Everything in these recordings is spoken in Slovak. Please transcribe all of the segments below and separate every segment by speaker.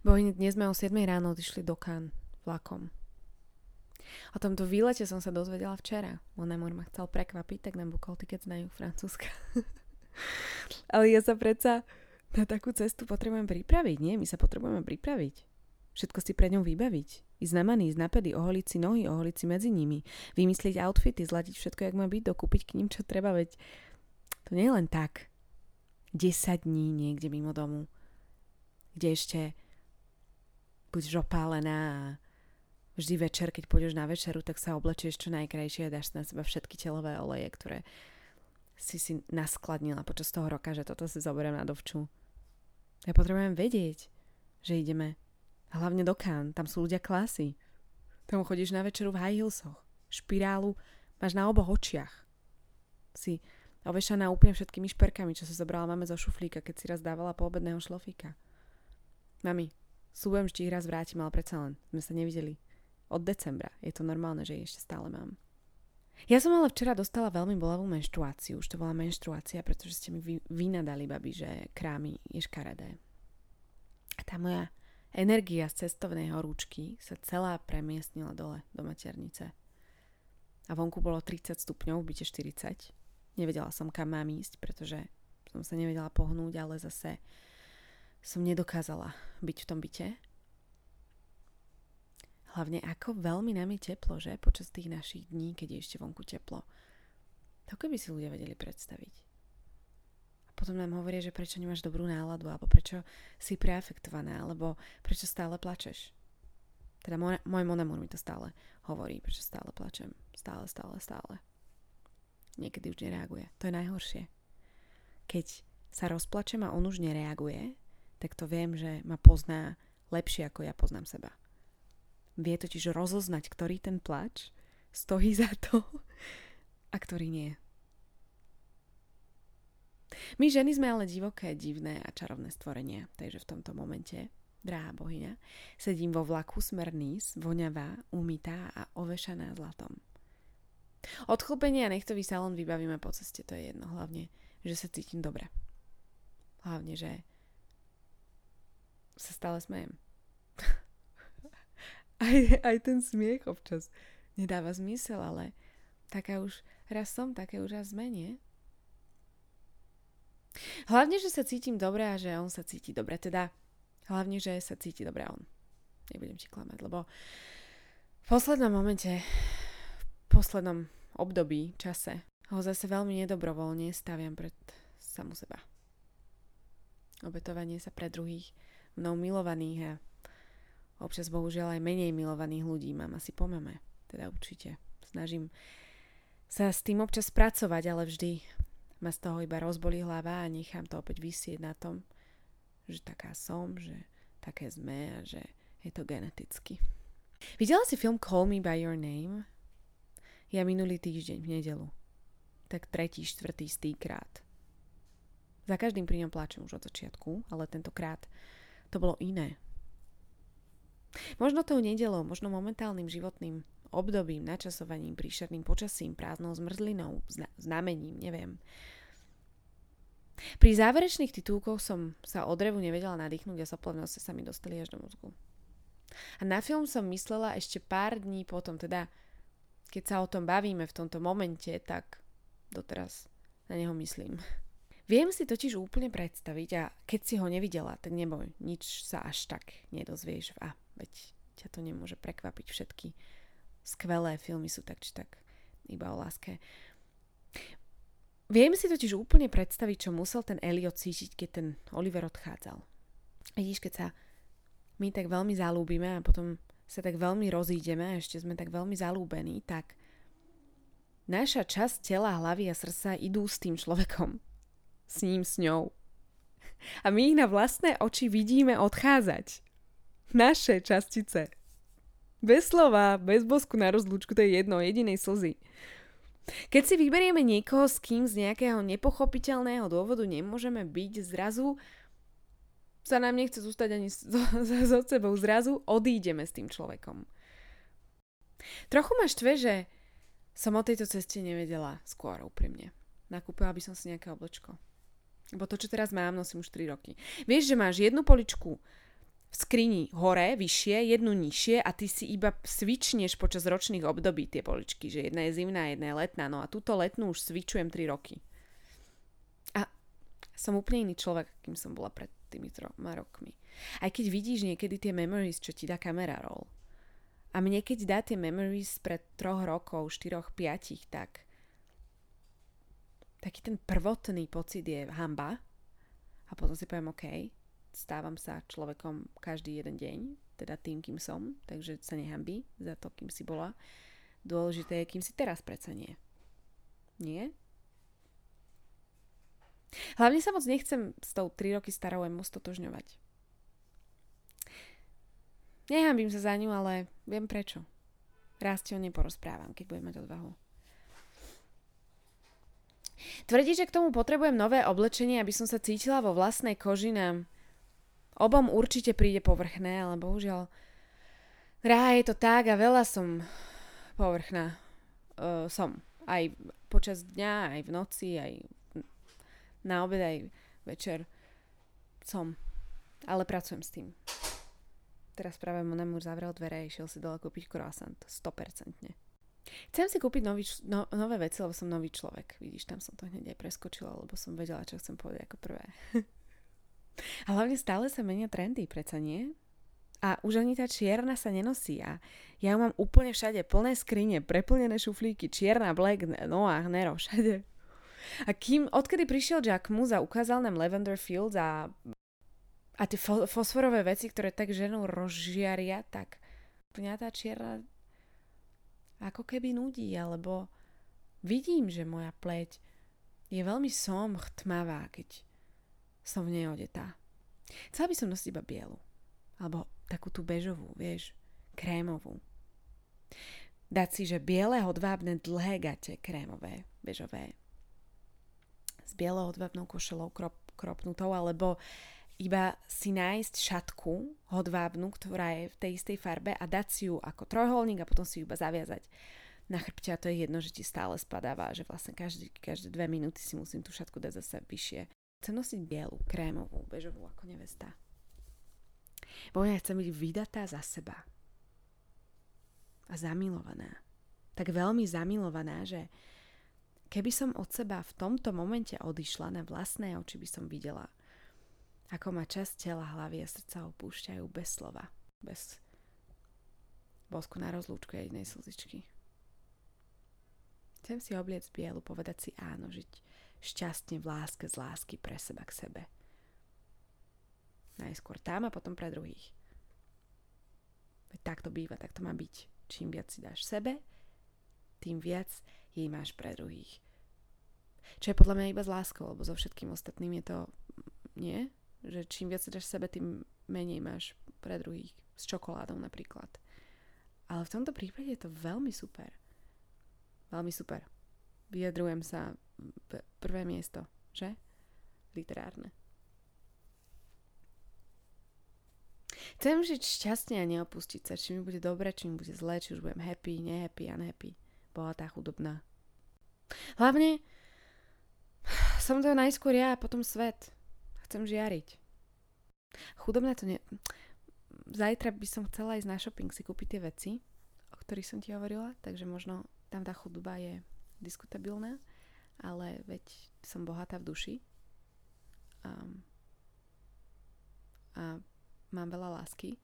Speaker 1: Bo dnes sme o 7 ráno odišli do Cannes vlakom. O tomto výlete som sa dozvedela včera. Monamor ma chcel prekvapiť, tak nám bukol tiket na juh Francúzska. Ale ja sa predsa na takú cestu potrebujem pripraviť, nie? My sa potrebujeme pripraviť. Všetko si pred ňou vybaviť. Ísť na many, ísť na pedy, oholiť si nohy, oholiť si medzi nimi. Vymyslieť outfity, zladiť všetko, jak má byť, dokúpiť k ním, čo treba, veď to nie je len tak. 10 dní niekde mimo domu, kde ešte budeš opálená a vždy večer, keď pôjdeš na večeru, tak sa oblečieš čo najkrajšie a dáš na seba všetky telové oleje, ktoré si si naskladnila počas toho roka, že toto si zoberiem na dovču. Ja potrebujem vedieť, že ideme hlavne do Kán, tam sú ľudia klasy. Tam chodíš na večeru v high heelsoch, špirálu máš na oboch očiach. Si ovešaná úplne všetkými šperkami, čo sa zobrala máme zo šuflíka, keď si raz dávala poobedného šlofíka. Mami, súbujem, že ich raz vrátim, ale predsa len sme sa nevideli. Od decembra. Je to normálne, že ešte stále mám. Ja som ale včera dostala veľmi bolavú menštruáciu. Už to bola menštruácia, pretože ste mi vy, vynadali, babi, že krámy je škaredé. A tá moja energia z cestovnej horúčky sa celá premiestnila dole do maternice. A vonku bolo 30 stupňov, byte 40 Nevedela som, kam mám ísť, pretože som sa nevedela pohnúť, ale zase som nedokázala byť v tom byte. Hlavne ako veľmi nám je teplo, že? Počas tých našich dní, keď je ešte vonku teplo. To keby si ľudia vedeli predstaviť. A potom nám hovoria, že prečo nemáš dobrú náladu, alebo prečo si preafektovaná, alebo prečo stále plačeš. Teda môj, môj monamor mi to stále hovorí, prečo stále plačem. Stále, stále, stále niekedy už nereaguje. To je najhoršie. Keď sa rozplačem a on už nereaguje, tak to viem, že ma pozná lepšie, ako ja poznám seba. Vie totiž rozoznať, ktorý ten plač stojí za to a ktorý nie. My ženy sme ale divoké, divné a čarovné stvorenia, takže v tomto momente, drahá bohyňa, sedím vo vlaku smer voňavá, umytá a ovešaná zlatom. Odchlpenie a nechtový salón vybavíme po ceste, to je jedno. Hlavne, že sa cítim dobre. Hlavne, že sa stále smejem. aj, aj ten smiech občas nedáva zmysel, ale taká už raz som, také už raz zmenie. Hlavne, že sa cítim dobre a že on sa cíti dobre. Teda hlavne, že sa cíti dobre on. Nebudem ti klamať, lebo v poslednom momente poslednom období, čase, ho zase veľmi nedobrovoľne staviam pred samu seba. Obetovanie sa pre druhých, mnou milovaných a občas bohužiaľ aj menej milovaných ľudí mám asi po mame. Teda určite. Snažím sa s tým občas pracovať, ale vždy ma z toho iba rozbolí hlava a nechám to opäť vysieť na tom, že taká som, že také sme a že je to geneticky. Videla si film Call Me By Your Name? Ja minulý týždeň v nedelu. Tak tretí, štvrtý, stýkrát. Za každým pri ňom pláčem už od začiatku, ale tentokrát to bolo iné. Možno tou nedelou, možno momentálnym životným obdobím, načasovaním, príšerným počasím, prázdnou zmrzlinou, zna- znamením, neviem. Pri záverečných titulkoch som sa od drevu nevedela nadýchnuť a soplavnosti sa mi dostali až do mozgu. A na film som myslela ešte pár dní potom, teda keď sa o tom bavíme v tomto momente, tak doteraz na neho myslím. Viem si totiž úplne predstaviť a keď si ho nevidela, tak neboj, nič sa až tak nedozvieš. A veď ťa to nemôže prekvapiť všetky skvelé filmy sú tak či tak iba o láske. Viem si totiž úplne predstaviť, čo musel ten Elliot cítiť, keď ten Oliver odchádzal. Vidíš, keď sa my tak veľmi zalúbime a potom sa tak veľmi rozídeme a ešte sme tak veľmi zalúbení, tak naša časť tela, hlavy a srdca idú s tým človekom. S ním, s ňou. A my ich na vlastné oči vidíme odchádzať. Naše častice. Bez slova, bez bosku na rozlúčku, to je jedno, jedinej slzy. Keď si vyberieme niekoho, s kým z nejakého nepochopiteľného dôvodu nemôžeme byť, zrazu sa nám nechce zostať ani so, so sebou. Zrazu odídeme s tým človekom. Trochu ma štve, že som o tejto ceste nevedela skôr úprimne. Nakúpila by som si nejaké oblečko. Lebo to, čo teraz mám, nosím už 3 roky. Vieš, že máš jednu poličku v skrini hore, vyššie, jednu nižšie a ty si iba svičneš počas ročných období tie poličky, že jedna je zimná, jedna je letná. No a túto letnú už svičujem 3 roky. A som úplne iný človek, kým som bola pred tými troma rokmi. Aj keď vidíš niekedy tie memories, čo ti dá kamera roll. A mne keď dá tie memories pred troch rokov, štyroch, piatich, tak taký ten prvotný pocit je hamba. A potom si poviem, OK, stávam sa človekom každý jeden deň, teda tým, kým som, takže sa nehambí za to, kým si bola. Dôležité je, kým si teraz predsa nie. Nie? Hlavne sa moc nechcem s tou 3 roky starou emu stotožňovať. Nehambím sa za ňu, ale viem prečo. Raz ti o nej porozprávam, keď budem mať odvahu. Tvrdí, že k tomu potrebujem nové oblečenie, aby som sa cítila vo vlastnej koži nám Obom určite príde povrchné, ale bohužiaľ Drahá, je to tak a veľa som povrchná. Uh, som. Aj počas dňa, aj v noci, aj na obed, aj večer. Som. Ale pracujem s tým. Teraz práve Monemur zavrel dvere a išiel si dole kúpiť croissant. 100%. Chcem si kúpiť nový, no, nové veci, lebo som nový človek. Vidíš, tam som to hneď aj preskočila, lebo som vedela, čo chcem povedať ako prvé. A hlavne stále sa menia trendy, preca nie? A už ani tá čierna sa nenosí a ja mám úplne všade plné skrine, preplnené šuflíky, čierna, black, Noah, Nero, všade. A kým, odkedy prišiel Jack a ukázal nám Lavender Fields a, a tie fo- fosforové veci, ktoré tak ženou rozžiaria, tak mňa tá čierna ako keby nudí, alebo vidím, že moja pleť je veľmi somch tmavá, keď som v nej odetá. Chcela by som nosiť iba bielu. Alebo takú tú bežovú, vieš, krémovú. Dať si, že biele hodvábne dlhé gate, krémové, bežové. S bielou hodvábnou košelou krop, kropnutou, alebo iba si nájsť šatku hodvábnu, ktorá je v tej istej farbe a dať si ju ako trojholník a potom si ju iba zaviazať na chrbte a to je jedno, že ti stále spadáva, že vlastne každý, každé dve minúty si musím tú šatku dať zase vyššie Chcem nosiť bielu, krémovú, bežovú ako nevesta. Bo ja chcem byť vydatá za seba. A zamilovaná. Tak veľmi zamilovaná, že keby som od seba v tomto momente odišla na vlastné oči, by som videla, ako ma časť tela, hlavy a srdca opúšťajú bez slova, bez bosku na rozlúčku jednej slzičky. Chcem si obliec bielu, povedať si áno, žiť šťastne v láske z lásky pre seba k sebe. Najskôr tam a potom pre druhých. Veď tak to býva, tak to má byť. Čím viac si dáš sebe, tým viac jej máš pre druhých. Čo je podľa mňa iba s láskou, lebo so všetkým ostatným je to nie, že čím viac dáš sebe, tým menej máš pre druhých. S čokoládou napríklad. Ale v tomto prípade je to veľmi super. Veľmi super. Vyjadrujem sa prvé miesto, že? Literárne. Chcem žiť šťastne a neopustiť sa, či mi bude dobre, či mi bude zle, či už budem happy, nehappy, unhappy, bohatá, chudobná. Hlavne som to najskôr ja a potom svet. Chcem žiariť. Chudobná to ne... Zajtra by som chcela ísť na shopping si kúpiť tie veci, o ktorých som ti hovorila, takže možno tam tá chudoba je diskutabilná ale veď som bohatá v duši a, a mám veľa lásky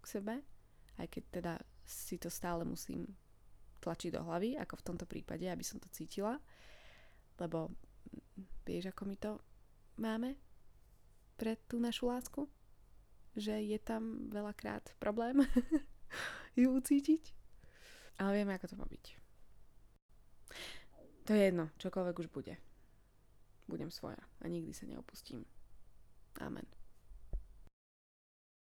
Speaker 1: k sebe, aj keď teda si to stále musím tlačiť do hlavy, ako v tomto prípade, aby som to cítila, lebo vieš, ako my to máme pre tú našu lásku? Že je tam veľakrát problém ju ucítiť? Ale vieme, ako to byť. To je jedno, čokoľvek už bude. Budem svoja a nikdy sa neopustím. Amen.